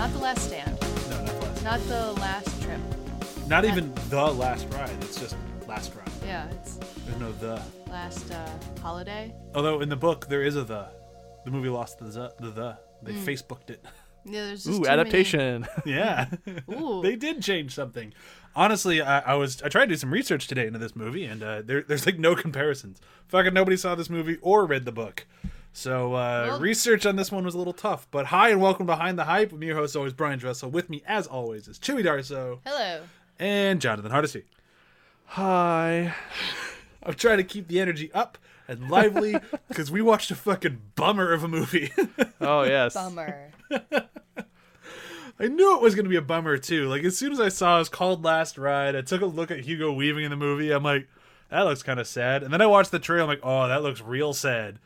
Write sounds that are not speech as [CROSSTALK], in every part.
Not The Last Stand. No, not last. Not The Last Trip. Not even the last ride. It's just last ride. Yeah, it's There's no the. Last uh, Holiday. Although in the book there is a the. The movie lost the the. the, the. They Hmm. Facebooked it. Yeah, there's just Ooh, too many- adaptation. [LAUGHS] [LAUGHS] yeah. Ooh. they did change something. Honestly, I, I was I tried to do some research today into this movie, and uh, there, there's like no comparisons. Fucking nobody saw this movie or read the book, so uh, Well- research on this one was a little tough. But hi and welcome behind the hype. with me, your host always Brian Dressel. With me as always is Chewy Darso Hello. and Jonathan Hardesty. Hi. [LAUGHS] I'm trying to keep the energy up and lively [LAUGHS] because we watched a fucking bummer of a movie. [LAUGHS] Oh yes. Bummer. I knew it was going to be a bummer too. Like as soon as I saw it was called Last Ride, I took a look at Hugo Weaving in the movie. I'm like, that looks kind of sad. And then I watched the trailer. I'm like, oh, that looks real sad.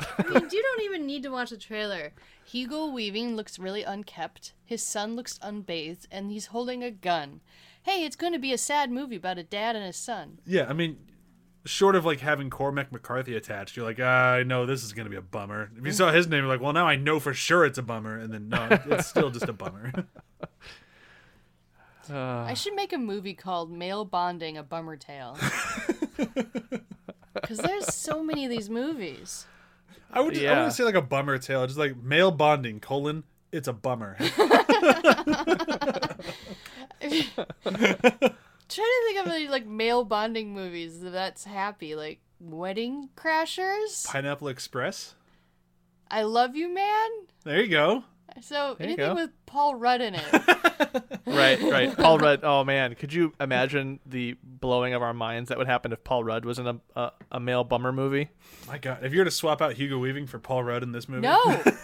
I mean, you don't even need to watch the trailer. Hugo Weaving looks really unkept. His son looks unbathed, and he's holding a gun. Hey, it's going to be a sad movie about a dad and his son. Yeah, I mean, short of like having Cormac McCarthy attached, you're like, ah, I know this is going to be a bummer. If you saw his name, you're like, well, now I know for sure it's a bummer. And then no, it's still just a bummer. [LAUGHS] I should make a movie called Male Bonding: A Bummer Tale. [LAUGHS] Because there's so many of these movies. I would, just, I Yeah. wouldn't say like a bummer tale, just like male bonding colon. It's a bummer. [LAUGHS] trying to think of any like male bonding movies that's happy, like Wedding Crashers. Pineapple Express. I Love You Man. There you go. So There anything go. with Paul Rudd in it. [LAUGHS] Right, right. Paul [LAUGHS] Rudd. Oh man, could you imagine the blowing of our minds that would happen if Paul Rudd was in a a, a male bummer movie? My God, if you were to swap out Hugo Weaving for Paul Rudd in this movie, no,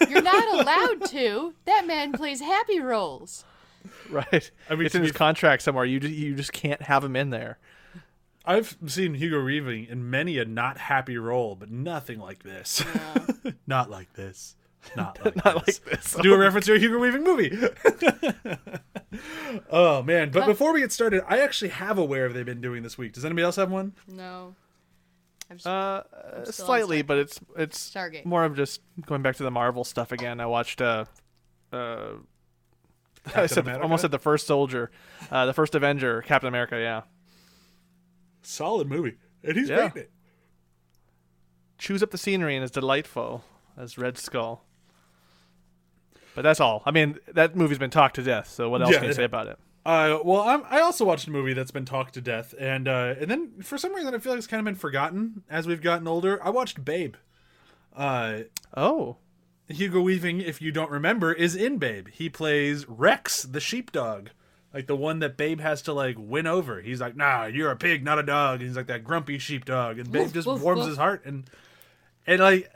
you're not [LAUGHS] allowed to. That man plays happy roles. [LAUGHS] Right. I mean, it's in his f- contract somewhere. You just you just can't have him in there. I've seen Hugo Weaving in many a not happy role, but nothing like this. [LAUGHS] not like this. Not [LAUGHS] like Not this. like this. Do a reference to a Hugo Weaving movie. oh man! But before we get started, I actually have a where have they been doing this week. Does anybody else have one? No. I'm just, Uh, still on slightly, but it's it's Stargate. more of just going back to the Marvel stuff again. I watched uh, uh, I said America? almost said the first soldier, uh, the first Avenger, Captain America. Yeah, Solid movie, and he's Yeah. it. chews up the scenery and is delightful as Red Skull. But that's all. I mean, that movie's been talked to death. So what else Yeah, can you it- say about it? Uh, well, I'm, I also watched a movie that's been talked to death, and uh, and then for some reason I feel like it's kind of been forgotten as we've gotten older. I watched Babe. Uh, Oh, Hugo Weaving, if you don't remember, is in Babe. He plays Rex, the sheepdog, like the one that Babe has to like win over. He's like, "Nah, you're a pig, not a dog." And he's like that grumpy sheepdog, and Babe Woof, just woof, warms woof. his heart. And and like,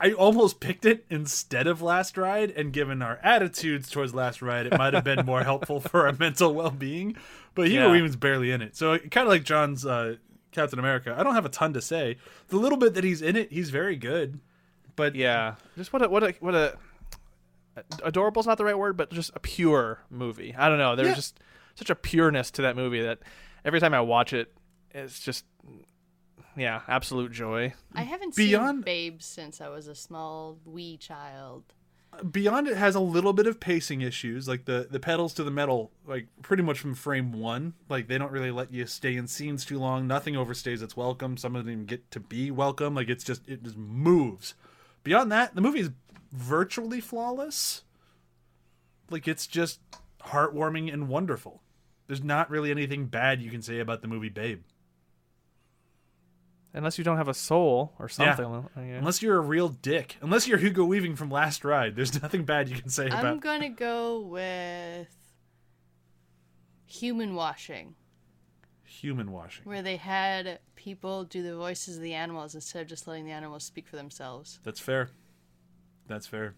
I almost picked it instead of Last Ride, and given our attitudes towards Last Ride, it might have been more helpful for our [LAUGHS] mental well being. But Hugo Yeah. Weaving's barely in it, so kind of like John's uh, Captain America. I don't have a ton to say. The little bit that he's in it, he's very good. But yeah. Just what a what a what a adorable's not the right word, but just a pure movie. I don't know. There's Yeah. just such a pureness to that movie that every time I watch it, it's just yeah, absolute joy. I haven't Beyond- seen Babe since I was a small wee child. Beyond it has a little bit of pacing issues, like the the pedals to the metal, like pretty much from frame one. Like they don't really let you stay in scenes too long. Nothing overstays its welcome. Some of them get to be welcome. Like it's just it just moves. Beyond that, the movie is virtually flawless. Like it's just heartwarming and wonderful. There's not really anything bad you can say about the movie Babe. Unless you don't have a soul or something. Yeah. Unless you're a real dick. Unless you're Hugo Weaving from Last Ride, there's [LAUGHS] nothing bad you can say about it. I'm gonna go with human washing, human washing. where they had people do the voices of the animals instead of just letting the animals speak for themselves. That's fair. That's fair.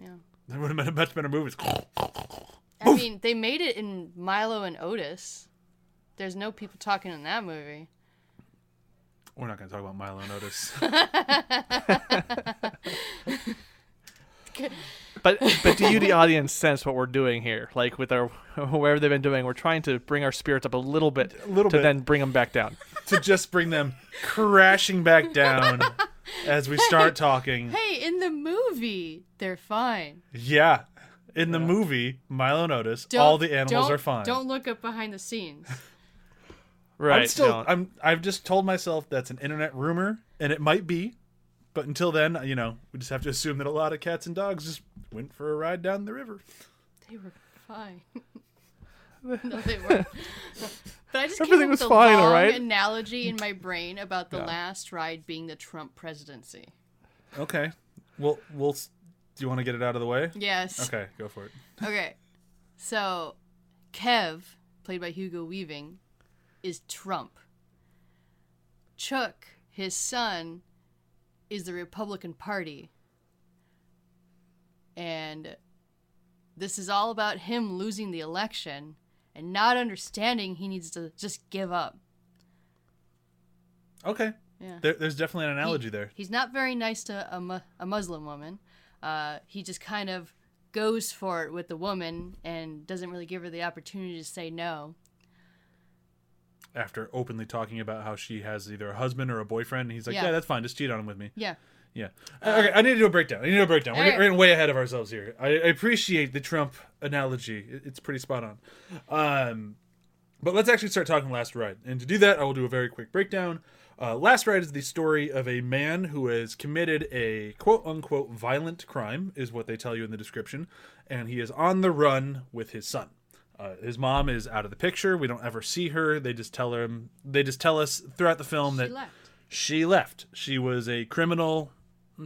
Yeah. That would have been a much better movie. I mean, they made it in Milo and Otis. There's no people talking in that movie. We're not going to talk about Milo and Otis. [LAUGHS] [LAUGHS] But but do you, the [LAUGHS] audience, sense what we're doing here? Like with our [LAUGHS] whatever they've been doing, we're trying to bring our spirits up a little bit, A little to bit. then bring them back down. to just bring them crashing back [LAUGHS] down as we start talking. Hey, in the movie, they're fine. Yeah. In the movie Milo and Otis, Don't- all the animals don't- are fine. Don't look up behind the scenes. Right. I'm still don't. I'm I've just told myself that's an internet rumor and it might be. But until then, you know, we just have to assume that a lot of cats and dogs just went for a ride down the river. They were fine. [LAUGHS] [LAUGHS] no, they weren't. [LAUGHS] But I just Everything came up was with a fine, long all right? analogy in my brain about the Yeah. last ride being the Trump presidency. Okay. Well, we'll do you want to get it out of the way? Yes. Okay, go for it. Okay. So, Kev, played by Hugo Weaving, is Trump. Chuck, his son, is the Republican Party. And this is all about him losing the election and not understanding he needs to just give up. Okay. Yeah. There, there's definitely an He- analogy there. He's not very nice to a, mu- a Muslim woman. Uh, he just kind of goes for it with the woman and doesn't really give her the opportunity to say no. After openly talking about how she has either a husband or a boyfriend, he's like, Yeah. "Yeah, that's fine. Just cheat on him with me." Yeah. Yeah. okay, I need to do a breakdown. I need to do a breakdown. We're, we're getting way ahead of ourselves here. I, I appreciate the Trump analogy. It- It's pretty spot on. Um, but let's actually start talking Last Ride. And to do that, I will do a very quick breakdown. Uh, Last Ride is the story of a man who has committed a quote unquote violent crime, is what they tell you in the description. And he is on the run with his son. Uh, his mom is out of the picture. We don't ever see her. They just tell him. They just tell us throughout the film She that left. she left. She was a criminal.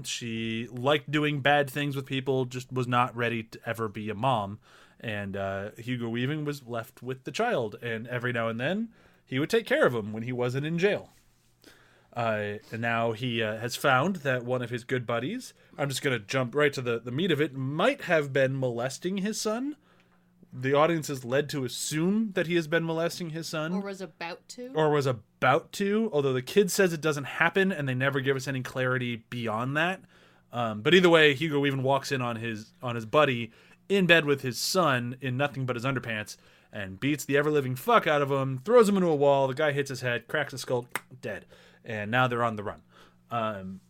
She liked doing bad things with people, just was not ready to ever be a mom. And uh, Hugo Weaving was left with the child. And every now and then, he would take care of him when he wasn't in jail. Uh, and now he uh, has found that one of his good buddies, I'm just going to jump right to the, the meat of it, might have been molesting his son. The audience is led to assume that he has been molesting his son Or was about to. or was about to, although the kid says it doesn't happen and they never give us any clarity beyond that. Um, but either way, Hugo even walks in on his on his buddy in bed with his son in nothing but his underpants and beats the ever living fuck out of him, throws him into a wall. The guy hits his head, cracks his skull, dead. And now they're on the run. Um,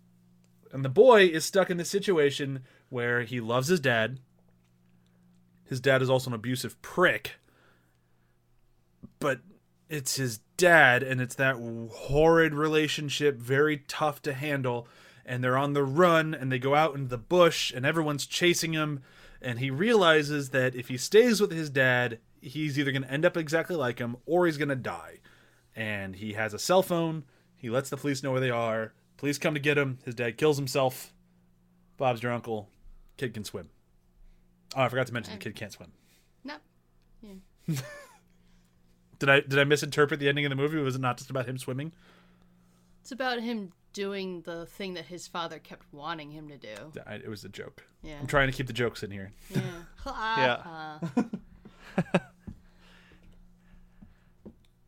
and the boy is stuck in this situation where he loves his dad. His dad is also an abusive prick but it's his dad and it's that horrid relationship very tough to handle and they're on the run and they go out into the bush and everyone's chasing him and he realizes that if he stays with his dad he's either going to end up exactly like him or he's going to die. And he has a cell phone. He lets the police know where they are. Police come to get him. His dad kills himself. Bob's your uncle. Kid can swim oh i forgot to mention the kid can't swim No. [LAUGHS] Did I did I misinterpret the ending of the movie? Was it not just about him swimming? It's about him doing the thing that his father kept wanting him to do. Yeah, I, it was a joke. Yeah. I'm trying to keep the jokes in here. Yeah. [LAUGHS] Yeah. [LAUGHS]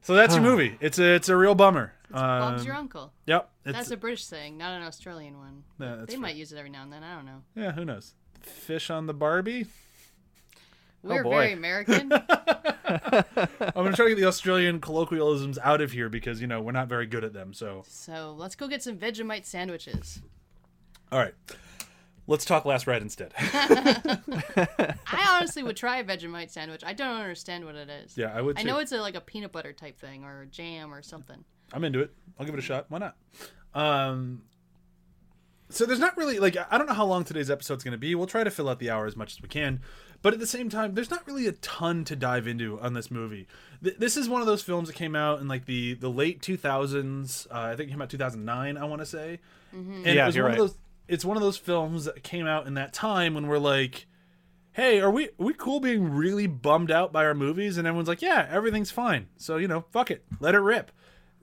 So that's your movie. It's a it's a real bummer. Bob's Um, your uncle. Yep. It's, That's a British saying, not an Australian one. yeah, they fair. might use it every now and then. I don't know. Yeah, who knows? Fish on the Barbie. We're boy. very American. [LAUGHS] I'm gonna try to get the Australian colloquialisms out of here because you know we're not very good at them. So so let's go get some Vegemite sandwiches. all right, let's talk Last Ride instead. [LAUGHS] [LAUGHS] I honestly would try a Vegemite sandwich. I don't understand what it is. yeah, I would. I Too. know it's a, like a peanut butter type thing or jam or something. I'm into it. I'll give it a shot. Why not? Um, so there's not really like I don't know how long today's episode's going to be. We'll try to fill out the hour as much as we can, but at the same time, there's not really a ton to dive into on this movie. Th- this is one of those films that came out in like the the late 2000s. Uh, I think it came out 2009. I want to say, and it Yeah, was you're one right. of those. It's one of those films that came out in that time when we're like. Hey, are we are we cool being really bummed out by our movies? And everyone's like, yeah, everything's fine. So you know, fuck it, let it rip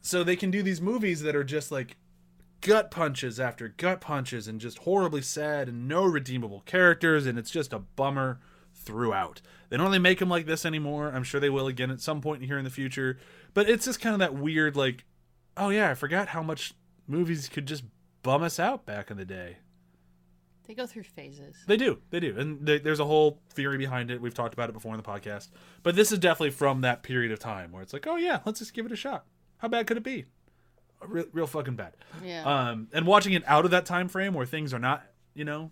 so they can do these movies that are just like gut punches after gut punches and just horribly sad and no redeemable characters and it's just a bummer throughout they don't really make them like this anymore i'm sure they will again at some point here in the future but it's just kind of that weird like oh yeah i forgot how much movies could just bum us out back in the day They go through phases. They do, they do, and they, there's a whole theory behind it. We've talked about it before in the podcast, but this is definitely from that period of time where it's like, oh yeah, let's just give it a shot. How bad could it be? Real, real fucking bad. Yeah. Um, and watching it out of that time frame where things are not, you know,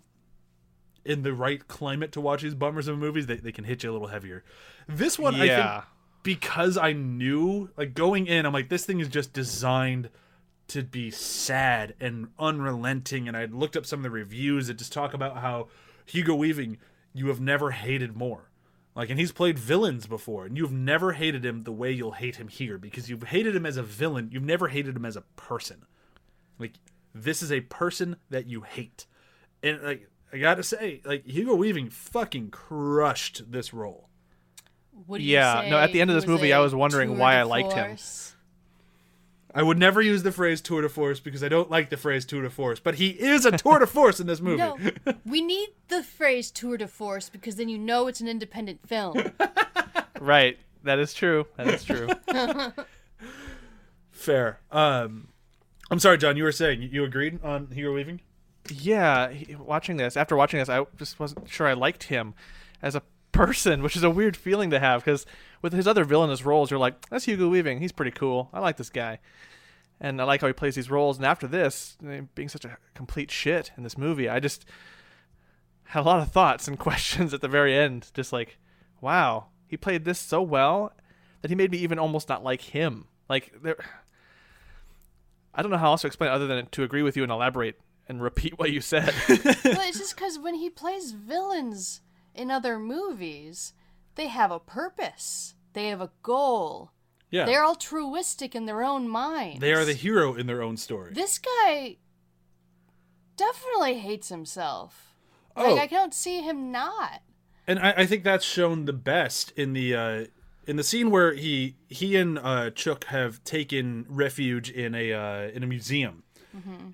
in the right climate to watch these bummers of movies, they, they can hit you a little heavier. This one, I Yeah. think, because I knew, like going in, I'm like, this thing is just designed to be sad and unrelenting. And I looked up some of the reviews that just talk about how Hugo Weaving, you have never hated more. Like, and he's played villains before, and you've never hated him the way you'll hate him here because you've hated him as a villain. You've never hated him as a person. Like, this is a person that you hate. And, like, I gotta say, like, Hugo Weaving fucking crushed this role. Would Yeah, you no, at the end of this movie, I was wondering why I liked him. Force? I would never use the phrase tour de force because I don't like the phrase tour de force, but he is a tour de force in this movie. No, we need the phrase tour de force because then you know it's an independent film. [LAUGHS] Right. That is true. That is true. [LAUGHS] Fair. Um, I'm sorry, John. You were saying you agreed on Hugo Weaving. yeah, he- watching this, after watching this, I just wasn't sure I liked him as a person, which is a weird feeling to have because with his other villainous roles, you're like, that's Hugo Weaving. He's pretty cool. I like this guy. And I like how he plays these roles. And after this, eh, being such a complete shit in this movie, I just had a lot of thoughts and [LAUGHS] questions at the very end. Just like, wow, he played this so well that he made me even almost not like him. Like, there. I don't know how else to explain other than to agree with you and elaborate and [LAUGHS] repeat what you said. well, it's [LAUGHS] just because when he plays villains in other movies, they have a purpose. They have a goal. Yeah, They're altruistic in their own minds. they are the hero in their own story. This guy definitely hates himself. Oh. Like I don't see him not. and I, I think that's shown the best in the uh, in the scene where he he and uh, Chook have taken refuge in a uh, in a museum,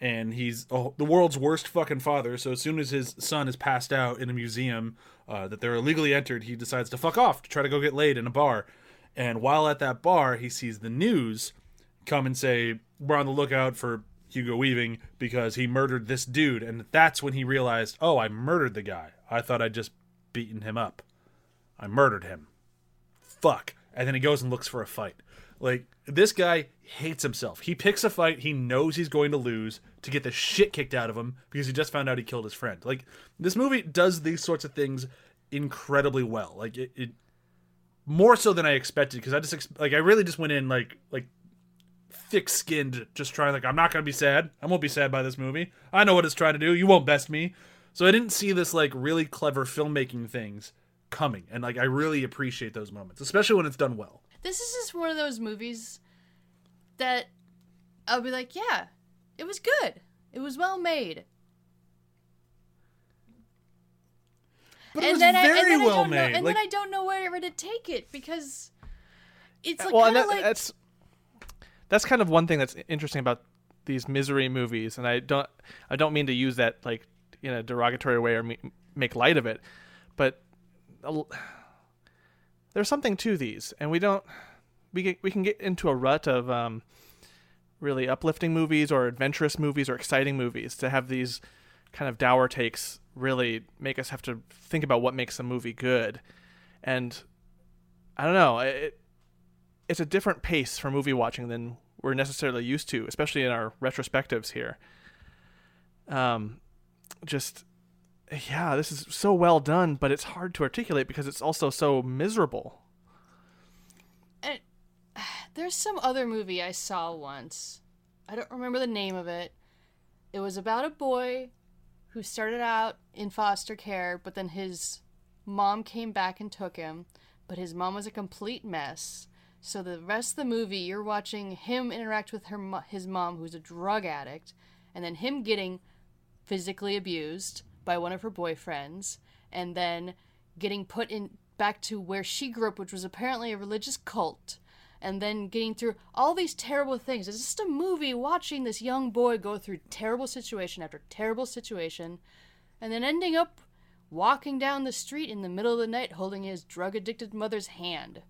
and he's oh, the world's worst fucking father. So as soon as his son is passed out in a museum uh, that they're illegally entered, he decides to fuck off to try to go get laid in a bar. And while at that bar, he sees the news come and say, "We're on the lookout for Hugo Weaving because he murdered this dude." And that's when he realized, "Oh, I murdered the guy. I thought I'd just beaten him up. I murdered him. Fuck." And then he goes and looks for a fight. Like this guy hates himself. He picks a fight he knows he's going to lose to get the shit kicked out of him because he just found out he killed his friend. Like this movie does these sorts of things incredibly well. Like it, it more so than I expected because I just like I really just went in like like thick skinned, just trying like I'm not gonna be sad. I won't be sad by this movie. I know what it's trying to do. You won't best me. So I didn't see this like really clever filmmaking things coming, and like I really appreciate those moments, especially when it's done well. This is just one of those movies that I'll be like, yeah, it was good. It was well made. But and it was then very I, and then well I don't made. Know, and like then I don't know where to take it because it's like well, kind of that, like that's that's kind of one thing that's interesting about these misery movies, and I don't I don't mean to use that like in a derogatory way or me, make light of it, but there's something to these, and we don't we get, we can get into a rut of um, really uplifting movies or adventurous movies or exciting movies to have these kind of dour takes really make us have to think about what makes a movie good, and I don't know it it's a different pace for movie watching than we're necessarily used to, especially in our retrospectives here. Um, just yeah, this is so well done, but it's hard to articulate because it's also so miserable. and [SIGHS] there's some other movie I saw once. I don't remember the name of it. It was about a boy who started out in foster care, but then his mom came back and took him, but his mom was a complete mess. So the rest of the movie, you're watching him interact with her his mom, who's a drug addict, and then him getting physically abused by one of her boyfriends, and then getting put in back to where she grew up, which was apparently a religious cult, and then getting through all these terrible things. It's just a movie watching this young boy go through terrible situation after terrible situation, and then ending up walking down the street in the middle of the night holding his drug addicted mother's hand.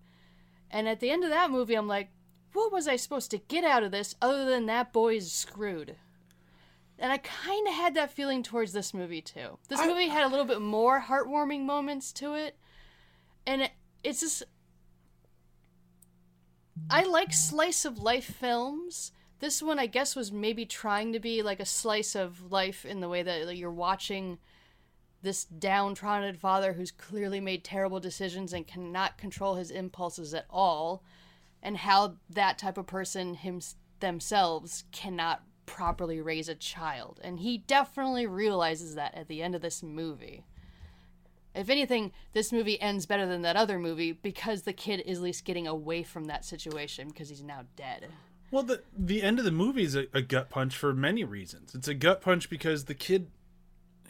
And at the end of that movie, I'm like, what was I supposed to get out of this other than that boy's screwed? And I kind of had that feeling towards this movie too. This movie had a little bit more heartwarming moments to it. And it, it's just. I like slice of life films. This one, I guess, was maybe trying to be like a slice of life in the way that like, you're watching this downtrodden father who's clearly made terrible decisions and cannot control his impulses at all, and how that type of person him, themselves cannot properly raise a child. And he definitely realizes that at the end of this movie. If anything, this movie ends better than that other movie because the kid is at least getting away from that situation because he's now dead. Well, the the end of the movie is a, a gut punch for many reasons. It's a gut punch because the kid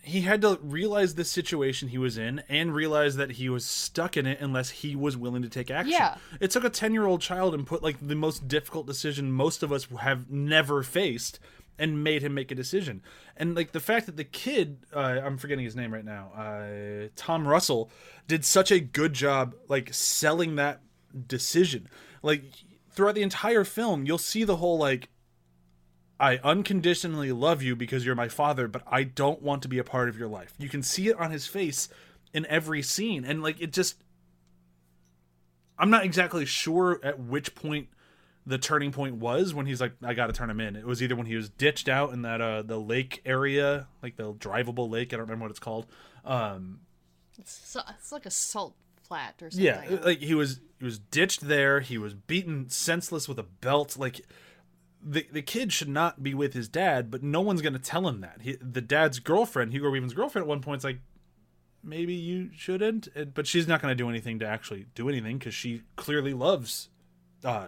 he had to realize the situation he was in and realize that he was stuck in it unless he was willing to take action. Yeah. It took a 10-year-old child and put like the most difficult decision most of us have never faced and made him make a decision. And like the fact that the kid, uh, I'm forgetting his name right now, uh, Tom Russell, did such a good job like selling that decision. Like throughout the entire film, you'll see the whole like I unconditionally love you because you're my father, but I don't want to be a part of your life. You can see it on his face in every scene. And like it just I'm not exactly sure at which point the turning point was when he's like, I gotta turn him in. It was either when he was ditched out in that uh the lake area, like the drivable lake, I don't remember what it's called. Um It's, it's like a salt flat or something. yeah, like he was he was ditched there. He was beaten senseless with a belt. Like the the kid should not be with his dad, but no one's gonna tell him that. He, the dad's girlfriend, Hugo Weaving's girlfriend, at one point, is like, maybe you shouldn't. And- But she's not gonna do anything to actually do anything because she clearly loves. Uh,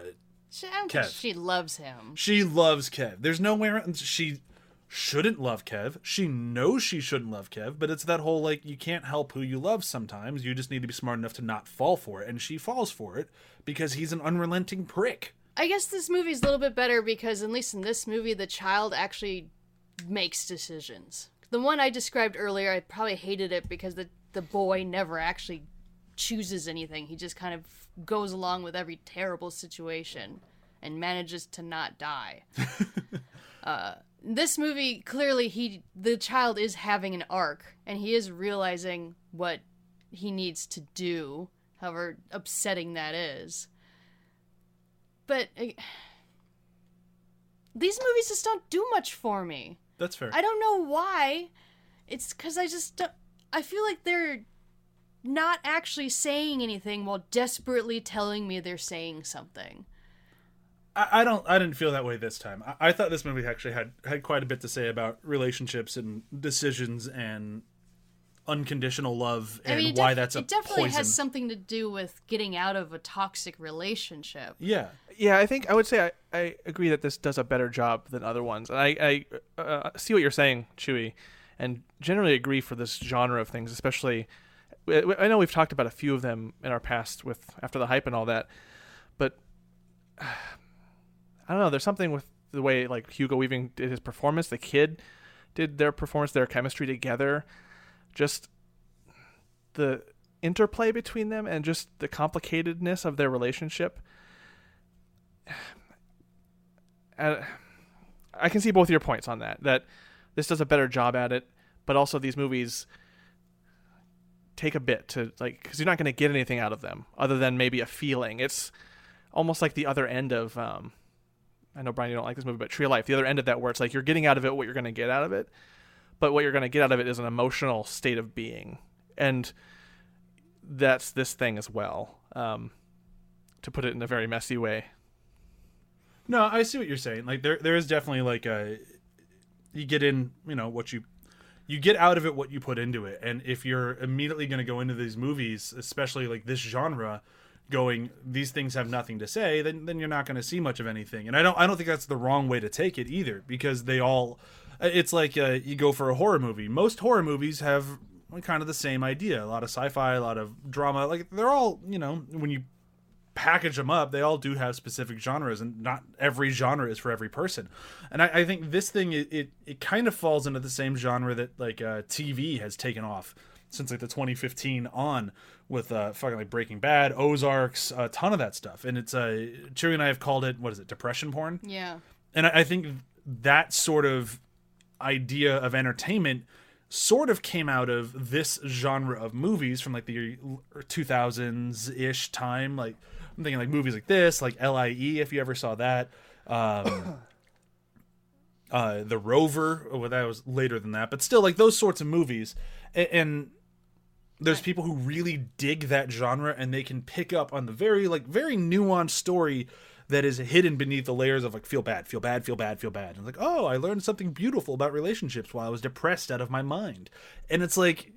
She, I don't think Kev. she loves him. she loves Kev. There's no way. She shouldn't love Kev. She knows she shouldn't love Kev, but it's that whole like you can't help who you love sometimes. You just need to be smart enough to not fall for it. And she falls for it because he's an unrelenting prick. I guess this movie's a little bit better because, at least in this movie, the child actually makes decisions. The one I described earlier, I probably hated it because the, the boy never actually chooses anything. He just kind of goes along with every terrible situation and manages to not die. [LAUGHS] uh, this movie, clearly, he the child is having an arc and he is realizing what he needs to do, however upsetting that is but uh, these movies just don't do much for me. That's fair. I don't know why. It's because I just don't, I feel like they're not actually saying anything while desperately telling me they're saying something. I, I don't. I didn't feel that way this time. I, I thought this movie actually had had quite a bit to say about relationships and decisions and unconditional love and I mean, why def- that's a it definitely poison. has something to do with getting out of a toxic relationship. yeah, Yeah, I think I would say I, I agree that this does a better job than other ones. And I, I uh, see what you're saying, Chewy, and generally agree for this genre of things, especially. I I know we've talked about a few of them in our past with After the Hype and all that, but [SIGHS] I don't know. There's something with the way like Hugo Weaving did his performance, the kid did their performance, their chemistry together, just the interplay between them and just the complicatedness of their relationship. [SIGHS] Uh, I can see both your points on that. That this does a better job at it, but also these movies take a bit to like because you're not going to get anything out of them other than maybe a feeling. It's almost like the other end of. Um, I know Brian, you don't like this movie, but Tree of Life, the other end of that, where it's like you're getting out of it what you're going to get out of it, but what you're going to get out of it is an emotional state of being, and that's this thing as well. Um, to put it in a very messy way. No, I see what you're saying. Like there, there is definitely like a you get in, you know, what you you get out of it what you put into it. And if you're immediately going to go into these movies, especially like this genre, going these things have nothing to say, then then you're not going to see much of anything. And I don't I don't think that's the wrong way to take it either because they all it's like uh, you go for a horror movie. Most horror movies have kind of the same idea. A lot of sci-fi, a lot of drama. Like they're all, you know, when you package them up, they all do have specific genres, and not every genre is for every person. And I, I think this thing it, it it kind of falls into the same genre that like uh, TV has taken off since like the 2015 on with uh, fucking like Breaking Bad, Ozarks, a ton of that stuff. And it's uh, Chewy and I have called it what is it, depression porn? Yeah. And I, I think that sort of idea of entertainment sort of came out of this genre of movies from like the 2000s ish time. Like I'm thinking like movies like this, like Lie, if you ever saw that. Um, [COUGHS] uh, the Rover, well, that was later than that, but still like those sorts of movies. And, and there's people who really dig that genre and they can pick up on the very like very nuanced story that is hidden beneath the layers of like feel bad, feel bad, feel bad, feel bad. And like, oh, I learned something beautiful about relationships while I was depressed out of my mind. And it's like,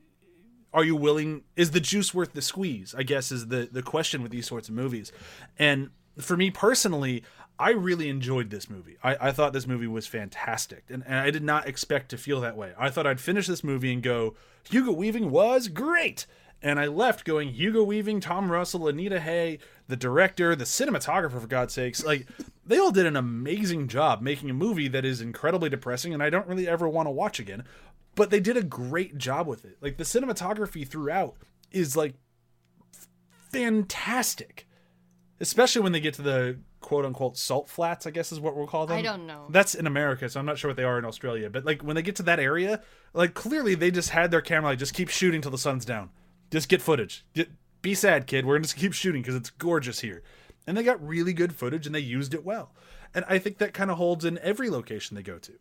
are you willing? Is the juice worth the squeeze? I guess is the the question with these sorts of movies. And for me personally, I really enjoyed this movie. I, I thought this movie was fantastic, and, and I did not expect to feel that way. I thought I'd finish this movie and go, Hugo Weaving was great and I left going Hugo Weaving, Tom Russell, Anita Hegh, the director, the cinematographer, for God's sakes. Like, they all did an amazing job making a movie that is incredibly depressing and I don't really ever want to watch again. But they did a great job with it. Like, the cinematography throughout is like fantastic, especially when they get to the quote unquote salt flats, I guess is what we'll call them. I don't know. That's in America, so I'm not sure what they are in Australia. But like when they get to that area, like clearly they just had their camera like just keep shooting till the sun's down. Just get footage. Get, be sad, kid. We're gonna just keep shooting because it's gorgeous here. And they got really good footage and they used it well. And I think that kind of holds in every location they go to.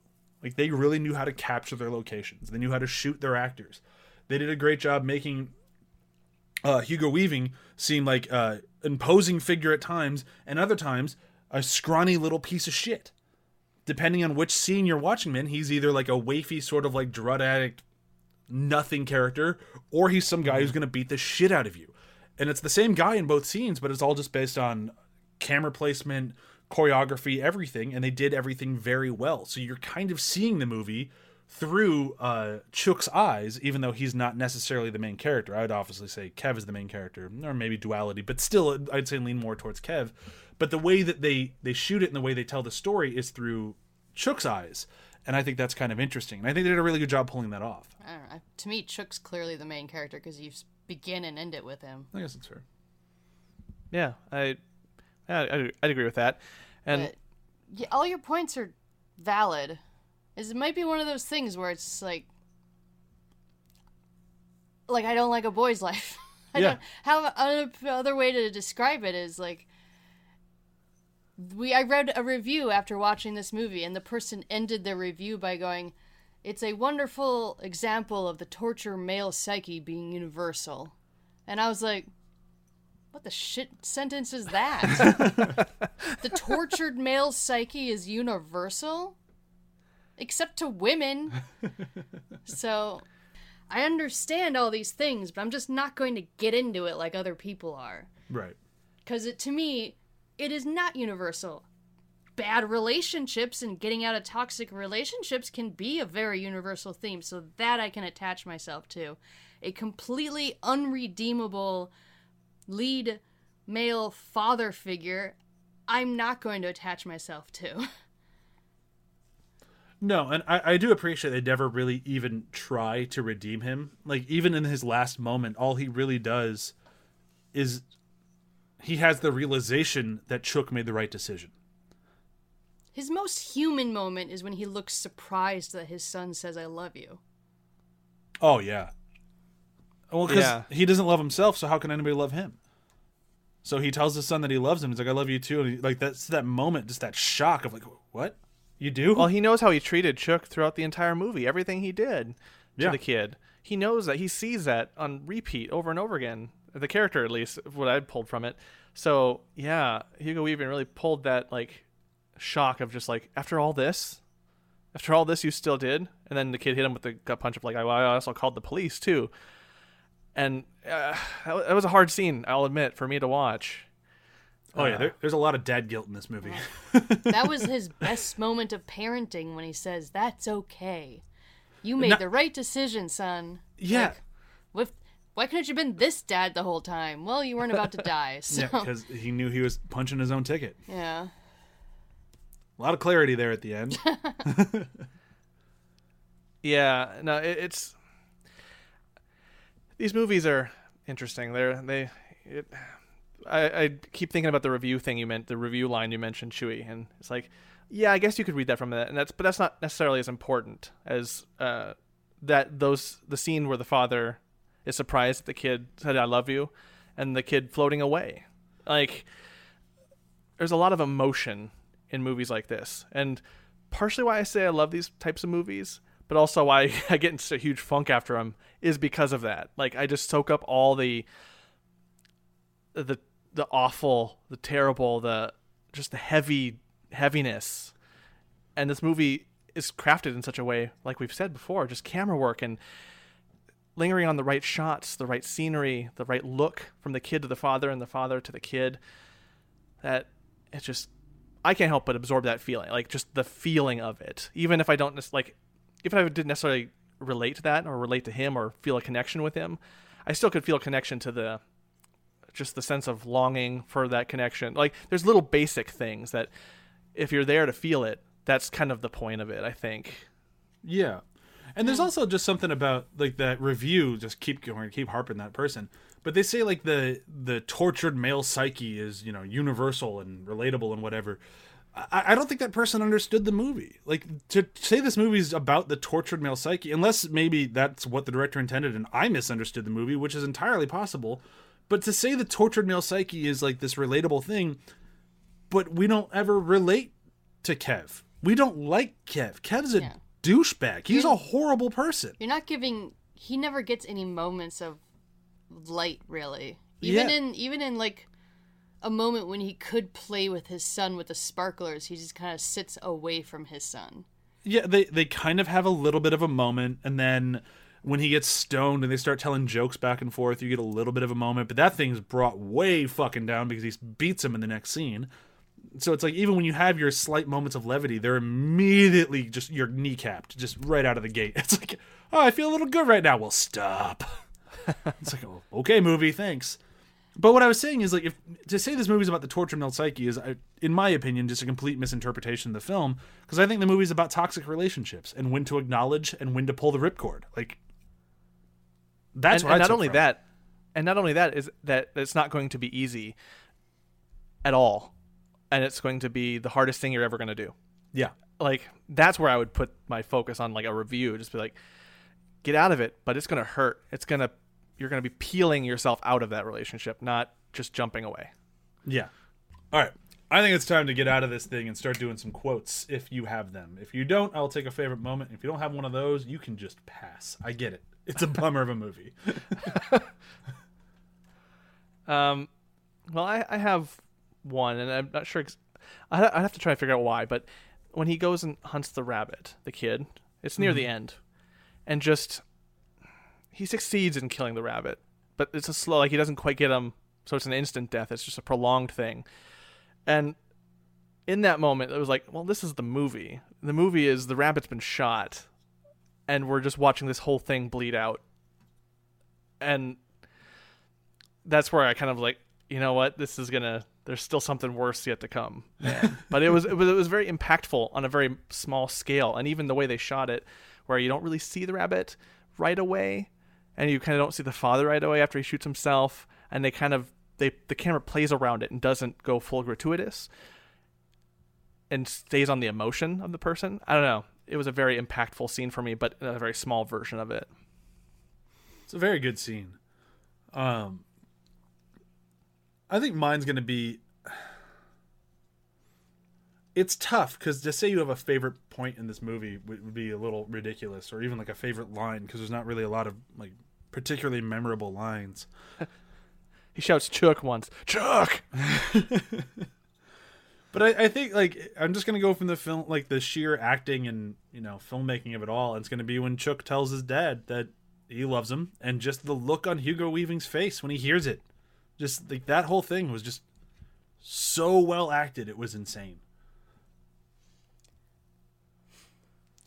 Like they really knew how to capture their locations. They knew how to shoot their actors. They did a great job making uh, Hugo Weaving seem like uh, imposing figure at times, and other times a scrawny little piece of shit. Depending on which scene you're watching in, he's either like a wafy sort of like drug addict, nothing character, or he's some guy who's gonna beat the shit out of you. And it's the same guy in both scenes, but it's all just based on camera placement, choreography, everything, and they did everything very well. So you're kind of seeing the movie through uh, Chook's eyes, even though he's not necessarily the main character. I would obviously say Kev is the main character, or maybe duality, but still, I'd say lean more towards Kev. But the way that they they shoot it and the way they tell the story is through Chook's eyes, and I think that's kind of interesting. And I think they did a really good job pulling that off. I don't know. To me, Chook's clearly the main character because you begin and end it with him. I guess it's fair. Yeah, I, yeah, I'd, I'd agree with that. And But yeah, all your points are valid. Is it might be one of those things where it's like, like I don't like a boy's [LAUGHS] life. I Yeah. don't. How other other way to describe it is like. We I read a review after watching this movie, and the person ended their review by going, "It's a wonderful example of the torture male psyche being universal," and I was like, "What the shit sentence is that?" [LAUGHS] the tortured male psyche is universal except to women so i understand all these things but i'm just not going to get into it like other people are Right. because it to me it is not universal. Bad relationships and getting out of toxic relationships can be a very universal theme so that i can attach myself to. A completely unredeemable lead male father figure i'm not going to attach myself to. No, and I, I do appreciate they never really even try to redeem him. Like even in his last moment, all he really does is he has the realization that Chook made the right decision. his most human moment is when he looks surprised that his son says i love you Oh yeah. Well, because Yeah. he doesn't love himself, so how can anybody love him? So he tells his son that he loves him. He's like, "I love you too." And he, like that's that moment, just that shock of like, "What? You do?" well, he knows how he treated Chook throughout the entire movie. Everything he did to Yeah. the kid, he knows that. He sees that on repeat over and over again. The character, at least, what I pulled from it. So yeah, Hugo Weaving really pulled that like shock of just like after all this, after all this, you still did. And then the kid hit him with the gut punch of like, I I also called the police too. And uh, that was a hard scene, I'll admit, for me to watch. oh yeah, Uh, there, there's a lot of dad guilt in this movie. [LAUGHS] that was his best moment of parenting when he says that's okay you made No- the right decision son Yeah. Like, with, why couldn't you have been this dad the whole time well you weren't about to die [LAUGHS] so yeah, because he knew he was punching his own ticket. yeah A lot of clarity there at the end. [LAUGHS] Yeah, no, it, it's these movies are interesting. They're they. It, I, I keep thinking about the review thing you meant, the review line you mentioned, Chewy, and it's like Yeah, I guess you could read that from that, and that's but that's not necessarily as important as uh, that. Those the scene where the father is surprised that the kid said "I love you," and the kid floating away. Like, there's a lot of emotion in movies like this, and partially why I say I love these types of movies, but also why [LAUGHS] I get into a huge funk after them is because of that. Like, I just soak up all the the the awful, the terrible, the just the heavy heaviness. And this movie is crafted in such a way, like we've said before, just camera work and lingering on the right shots, the right scenery, the right look from the kid to the father and the father to the kid. That it's just I can't help but absorb that feeling, like just the feeling of it, even if I don't like, if I didn't necessarily relate to that or relate to him or feel a connection with him, I still could feel a connection to the just the sense of longing for that connection. Like there's little basic things that if you're there to feel it, that's kind of the point of it, I think. Yeah. And there's also just something about like that review just keep going keep harping that person. But they say like the the tortured male psyche is, you know, universal and relatable and whatever. I, I don't think that person understood the movie. Like to say this movie's about the tortured male psyche, unless maybe that's what the director intended and I misunderstood the movie, which is entirely possible. But to say the tortured male psyche is like this relatable thing, but we don't ever relate to Kev. We don't like Kev. Kev's a Yeah. Douchebag. He's a horrible person. You're not giving. He never gets any moments of light, really. Even Yeah. in even in like a moment when he could play with his son with the sparklers, he just kind of sits away from his son. Yeah, they they kind of have a little bit of a moment, and then when he gets stoned and they start telling jokes back and forth, you get a little bit of a moment. But that thing's brought way fucking down because he beats him in the next scene. So it's like even when you have your slight moments of levity, they're immediately just you're kneecapped just right out of the gate. [LAUGHS] It's like, oh, I feel a little good right now. Well, stop. [LAUGHS] it's like, oh, okay, movie, thanks. But what I was saying is like if to say this movie's about the torture male psyche is, in my opinion, just a complete misinterpretation of the film because I think the movie's about toxic relationships and when to acknowledge and when to pull the ripcord. Like that's and, and not only from that, and not only that is that it's not going to be easy at all, and it's going to be the hardest thing you're ever going to do. Yeah, Like that's where I would put my focus on like a review, just be like, get out of it, but it's going to hurt. It's going to you're going to be peeling yourself out of that relationship, not just jumping away. yeah. All right. I think it's time to get out of this thing and start doing some quotes if you have them. If you don't, I'll take a favorite moment. If you don't have one of those, you can just pass. I get it. It's a bummer of a movie. [LAUGHS] Um, well, I, I have one, and I'm not sure. Ex- I I have to try to figure out why. But when he goes and hunts the rabbit, the kid, it's near the mm-hmm. end, and just he succeeds in killing the rabbit, but it's a slow. Like he doesn't quite get him, so it's an instant death. It's just a prolonged thing, and in that moment, it was like, well, this is the movie. The movie is the rabbit's been shot, and we're just watching this whole thing bleed out, and that's where I kind of like, you know what, this is gonna. There's still something worse yet to come. Man. [LAUGHS] but it was it was it was very impactful on a very small scale, and even the way they shot it, where you don't really see the rabbit right away, and you kind of don't see the father right away after he shoots himself, and they kind of they the camera plays around it and doesn't go full gratuitous, and stays on the emotion of the person. I don't know. It was a very impactful scene for me, but a very small version of it. It's a very good scene. Um, I think mine's gonna be. It's tough because to say you have a favorite point in this movie would, would be a little ridiculous, or even like a favorite line because there's not really a lot of like particularly memorable lines. [LAUGHS] He shouts "Chuck" once. Chuck. [LAUGHS] But I, I think like I'm just gonna go from the film like the sheer acting and you know filmmaking of it all. It's gonna be when Chuck tells his dad that he loves him, and just the look on Hugo Weaving's face when he hears it, just like that whole thing was just so well acted. It was insane.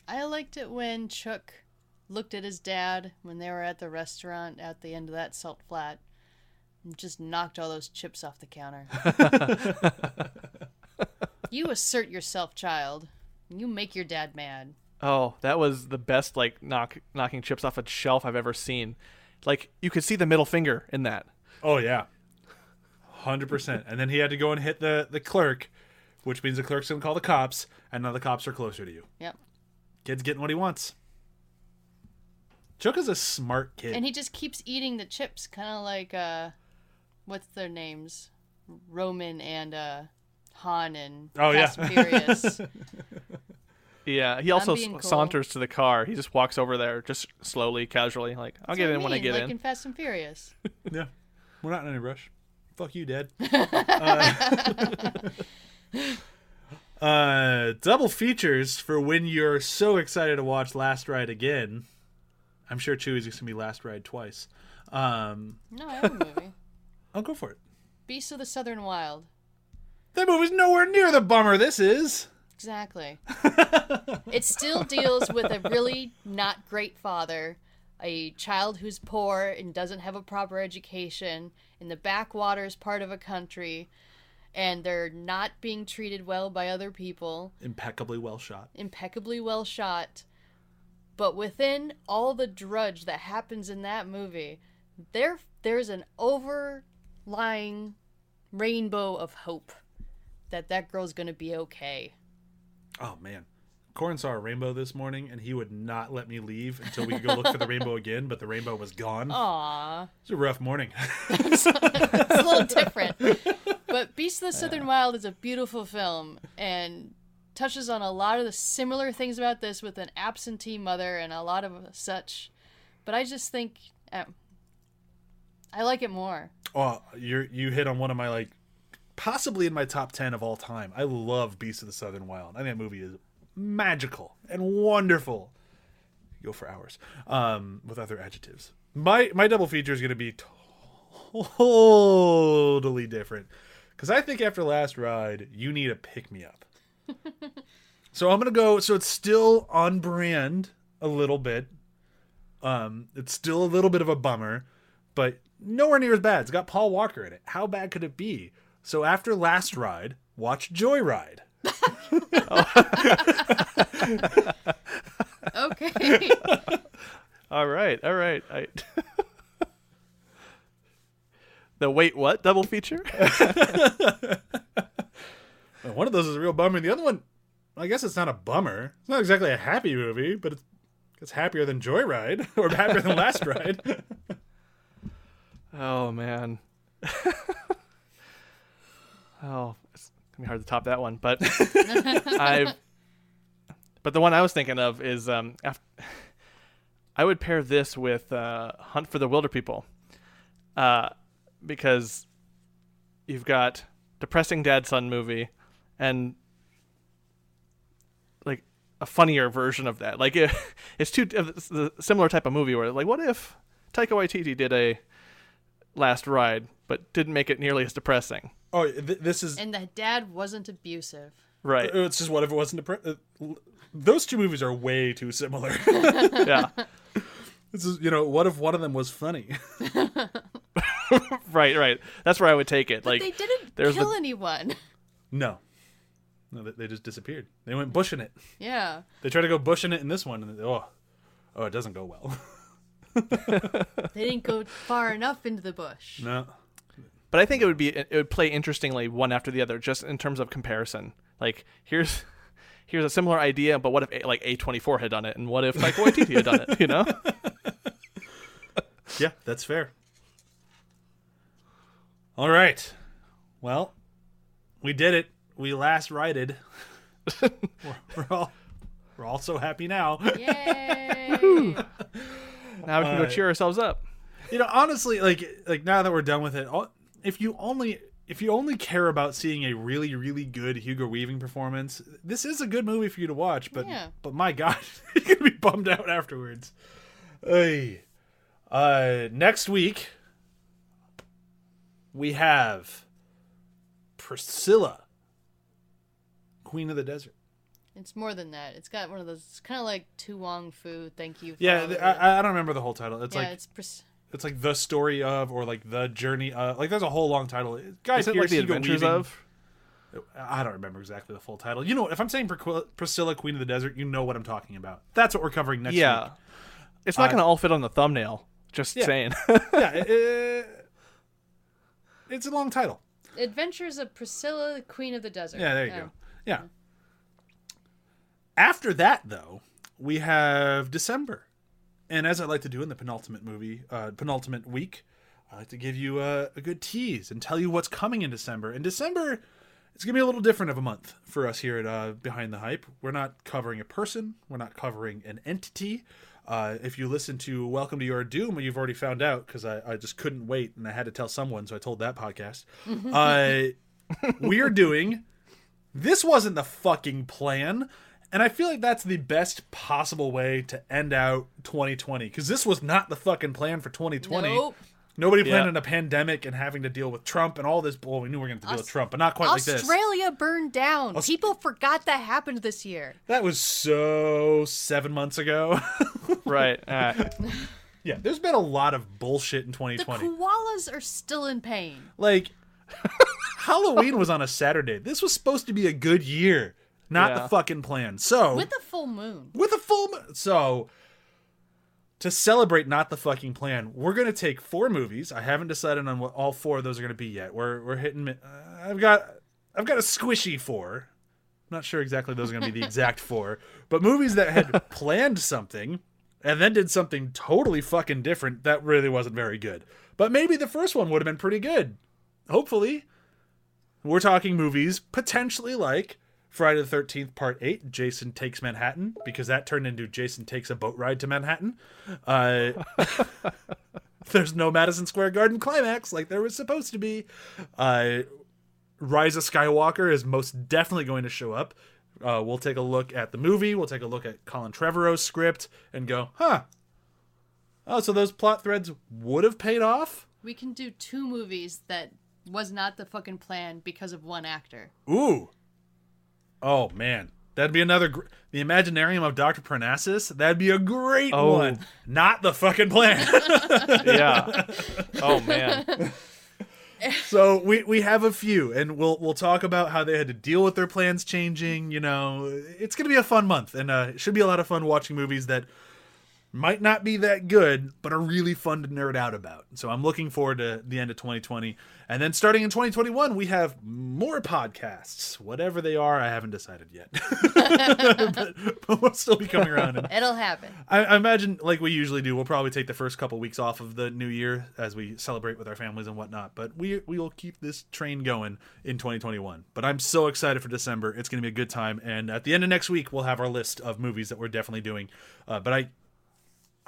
I liked it when Chuck looked at his dad when they were at the restaurant at the end of that salt flat and just knocked all those chips off the counter. [LAUGHS] you assert yourself, child. You make your dad mad. Oh, that was the best like knock knocking chips off a shelf I've ever seen. Like you could see the middle finger in that. Oh yeah, hundred percent. And then he had to go and hit the the clerk which means the clerk's gonna call the cops, and now the cops are closer to you. Yep. Kid's getting what he wants. Chuka's a smart kid. And he just keeps eating the chips, kind of like uh, what's their names, Roman and uh, Han and Oh, yeah. Fast and Furious. [LAUGHS] Yeah, he also being cool. saunters to the car. He just walks over there, just slowly, casually, like I'll get That's in what when I mean, get like in. in Fast and Furious. [LAUGHS] yeah, we're not in any rush. Fuck you, Dad. [LAUGHS] uh, [LAUGHS] uh, double features for when you're so excited to watch Last Ride again. I'm sure Chewie's gonna be Last Ride twice. Um, No, I have a movie. I'll [LAUGHS] go for it. Beasts of the Southern Wild. That movie's nowhere near the bummer this is. Exactly. it still deals with a really not great father, a child who's poor and doesn't have a proper education in the backwaters part of a country, and they're not being treated well by other people, Impeccably well shot. impeccably well shot. But within all the drudge that happens in that movie, there there's an overlying rainbow of hope that that girl's going to be okay. Oh man. Corin saw a rainbow this morning, and he would not let me leave until we could go look for the rainbow [LAUGHS] again. But the rainbow was gone. Aww. It's a rough morning. [LAUGHS] it's a little different. But Beast of the Southern Wild is a beautiful film and touches on a lot of the similar things about this with an absentee mother and a lot of such. But I just think uh, I like it more. oh, you you hit on one of my like, possibly in my top ten of all time. I love Beast of the Southern Wild. I think that movie is magical and wonderful. Go for hours. Um, with other adjectives. My my double feature is going to be totally different because I think after last ride you need a pick me up. [LAUGHS] so I'm gonna go. So it's still on brand a little bit. Um, it's still a little bit of a bummer, but nowhere near as bad. It's got Paul Walker in it. How bad could it be? So after last ride, watch Joyride. Okay. All right, all right. I... [LAUGHS] the wait, what double feature? [LAUGHS] One of those is a real bummer. and The other one, I guess it's not a bummer. It's not exactly a happy movie, but it's it's happier than Joyride [LAUGHS] or happier than Last Ride. oh man. oh, gonna be hard to top that one, but [LAUGHS] I. But the one I was thinking of is um, af I would pair this with uh, Hunt for the Wilderpeople, uh, because you've got depressing dad son movie, and like a funnier version of that. Like it, [LAUGHS] it's two it's the similar type of movie where like what if Taika Waititi did a Last Ride but didn't make it nearly as depressing, oh, th- this is and the dad wasn't abusive. right? it's just what if it wasn't depre- uh, Those two movies are way too similar. [LAUGHS] yeah, [LAUGHS] this is you know what if one of them was funny? [LAUGHS] right, right. That's where I would take it. Like they didn't kill the- anyone. no, no, they, they just disappeared. They went bushing it. Yeah. They tried to go bushing it in this one, and oh, oh, it doesn't go well. They didn't go far enough into the bush. no. But I think it would be it would play interestingly one after the other, just in terms of comparison. Like here's [LAUGHS] here's a similar idea, but what if A- like A twenty four had done it, and what if like [LAUGHS] Waititi had done it? You know? [LAUGHS] Yeah, that's fair. All right. Well, we did it. We last righted. we're, we're all we're all so happy now. Yay! Now we can go Uh, cheer ourselves up. You know, honestly, like like now that we're done with it, all- if you only if you only care about seeing a really really good Hugo Weaving performance, this is a good movie for you to watch. But Yeah. but my God, [LAUGHS] you're gonna be bummed out afterwards. Hey, Uh, next week we have Priscilla, Queen of the Desert. it's more than that. It's got one of those. It's kind of like To Wong Foo. Thank you. For Yeah, all th- of it. I, I don't remember the whole title. It's yeah, like it's pres- it's like the story of or like the journey of like there's a whole long title. Guys, Is it like the adventures Weaving. of? I don't remember exactly the full title. You know, if I'm saying Priscilla, Priscilla Queen of the Desert, you know what I'm talking about. That's what we're covering next Yeah, week. it's not Uh, going to all fit on the thumbnail. Just Yeah. saying. [LAUGHS] Yeah, it- [LAUGHS] it- it's a long title. Adventures of Priscilla, Queen of the Desert. Yeah, there you go. Yeah. After that, though, we have December, and as I like to do in the penultimate movie, uh, penultimate week, I like to give you a, a good tease and tell you what's coming in December. In December, it's gonna be a little different of a month for us here at uh, Behind the Hype. We're not covering a person. We're not covering an entity. Uh, if you listen to Welcome to Your Doom, you've already found out because I, I just couldn't wait and I had to tell someone, so I told that podcast. uh, we are doing. This wasn't the fucking plan. And I feel like that's the best possible way to end out 2020 because this was not the fucking plan for 2020. Nope. Nobody planned Yeah. on a pandemic and having to deal with Trump and all this. Well, we knew we were going to deal with Trump, but not quite like this. Australia burned down. People forgot that happened this year. That was so seven months ago. [LAUGHS] Right. Uh, yeah, there's been a lot of bullshit in 2020. The 2020. koalas are still in pain. Like, [LAUGHS] Halloween was on a Saturday. This was supposed to be a good year, not Yeah. the fucking plan. So With a full moon. with a full mo- so to celebrate not the fucking plan we're gonna take four movies i haven't decided on what all four of those are gonna be yet we're we're hitting uh, i've got i've got a squishy four i'm not sure exactly those are gonna be the [LAUGHS] exact four but movies that had [LAUGHS] planned something and then did something totally fucking different that really wasn't very good but maybe the first one would have been pretty good hopefully we're talking movies potentially like Friday the 13th, Part 8, Jason Takes Manhattan, because that turned into Jason Takes a Boat Ride to Manhattan. Uh, [LAUGHS] there's no Madison Square Garden climax like there was supposed to be. Uh, Rise of Skywalker is most definitely going to show up. Uh, we'll take a look at the movie, we'll take a look at Colin Trevorrow's script, and go, huh. Oh, so those plot threads would have paid off? We can do two movies that was not the fucking plan because of one actor. Ooh. Oh man, that'd be another. Gr- the Imaginarium of Doctor Parnassus. That'd be a great Oh. one. Not the fucking plan. [LAUGHS] yeah. Oh man. [LAUGHS] so we we have a few, and we'll we'll talk about how they had to deal with their plans changing. You know, it's gonna be a fun month, and uh, it should be a lot of fun watching movies that might not be that good, but are really fun to nerd out about. So I'm looking forward to the end of 2020. And then starting in 2021, we have more podcasts. Whatever they are, I haven't decided yet. [LAUGHS] but, but we'll still be coming around. And [LAUGHS] It'll happen. I, I imagine, like we usually do, we'll probably take the first couple weeks off of the new year as we celebrate with our families and whatnot. But we we will keep this train going in 2021. But I'm so excited for December. It's going to be a good time. And at the end of next week, we'll have our list of movies that we're definitely doing. Uh, but I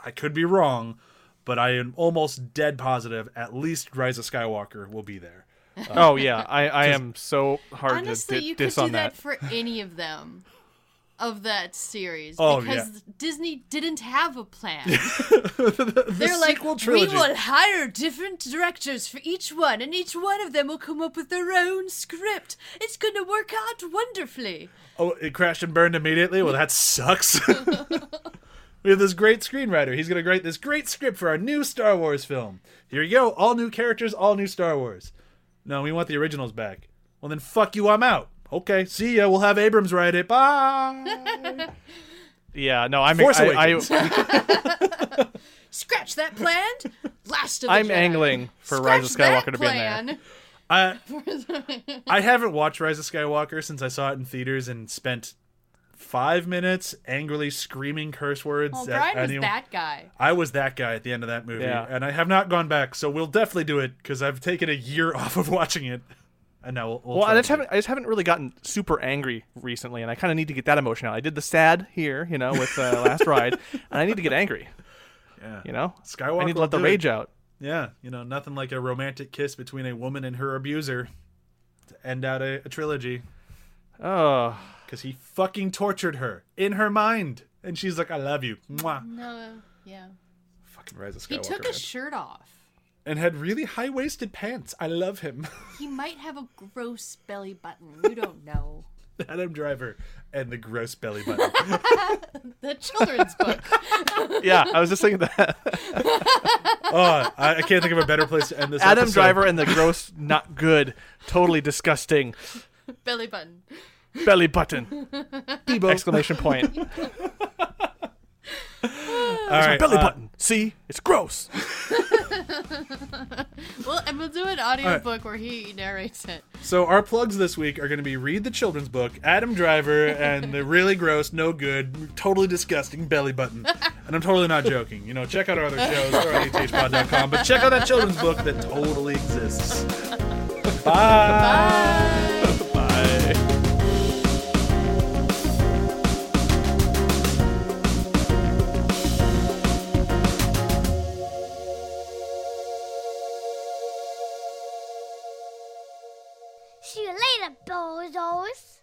I could be wrong, but I am almost dead positive at least Rise of Skywalker will be there. [LAUGHS] Oh yeah. I I am so hard Honestly, to di- you could do that, that. for any of them of that series Oh, because yeah. Disney didn't have a plan. [LAUGHS] the They're like, sequel we will hire different directors for each one, and each one of them will come up with their own script. It's going to work out wonderfully. Oh, it crashed and burned immediately. Well, that sucks. [LAUGHS] we have this great screenwriter. He's going to write this great script for our new Star Wars film. Here you go. All new characters, all new Star Wars. No, we want the originals back. Well, then fuck you. I'm out. Okay, see ya. We'll have Abrams write it. Bye. [LAUGHS] Yeah. No. I'm Force I, I, Awakens. [LAUGHS] Scratch that plan. Last of the I'm Jedi. angling for Scratch Rise of Skywalker to be in there. I, [LAUGHS] I haven't watched Rise of Skywalker since I saw it in theaters and spent five minutes angrily screaming curse words Well, at Brian was that guy. I was that guy at the end of that movie, Yeah. and I have not gone back. So we'll definitely do it because I've taken a year [LAUGHS] off of watching it, and now we'll. we'll Well, I just haven't I just haven't really gotten super angry recently, and I kind of need to get that emotion out. I did the sad here, you know, with uh, Last [LAUGHS] Ride, and I need to get angry. Yeah, You know, Skywalker I need to let the rage it. out. Yeah, you know, nothing like a romantic kiss between a woman and her abuser to end out a, a trilogy Oh, because he fucking tortured her in her mind, and she's like, "I love you," Mwah. No, yeah. Fucking Rise of Skywalker. He took man. his shirt off. and had really high waisted pants. I love him. [LAUGHS] He might have a gross belly button. You don't know. [LAUGHS] Adam Driver and the gross belly button. [LAUGHS] The children's book. yeah, I was just thinking that. oh, I, I can't think of a better place to end this. Adam episode. Driver and the gross, not good, totally disgusting belly button. Belly button! [LAUGHS] Bebo. Exclamation point! [LAUGHS] All right, belly uh, button. See, it's gross. [LAUGHS] well, and we'll do an audiobook where he narrates it. So our plugs this week are going to be read the children's book, Adam Driver, and the really gross, no good, totally disgusting belly button. And I'm totally not joking. You know, check out our other shows or at athpod.com, but check out that children's book that totally exists. Bye. Bye. See bozos.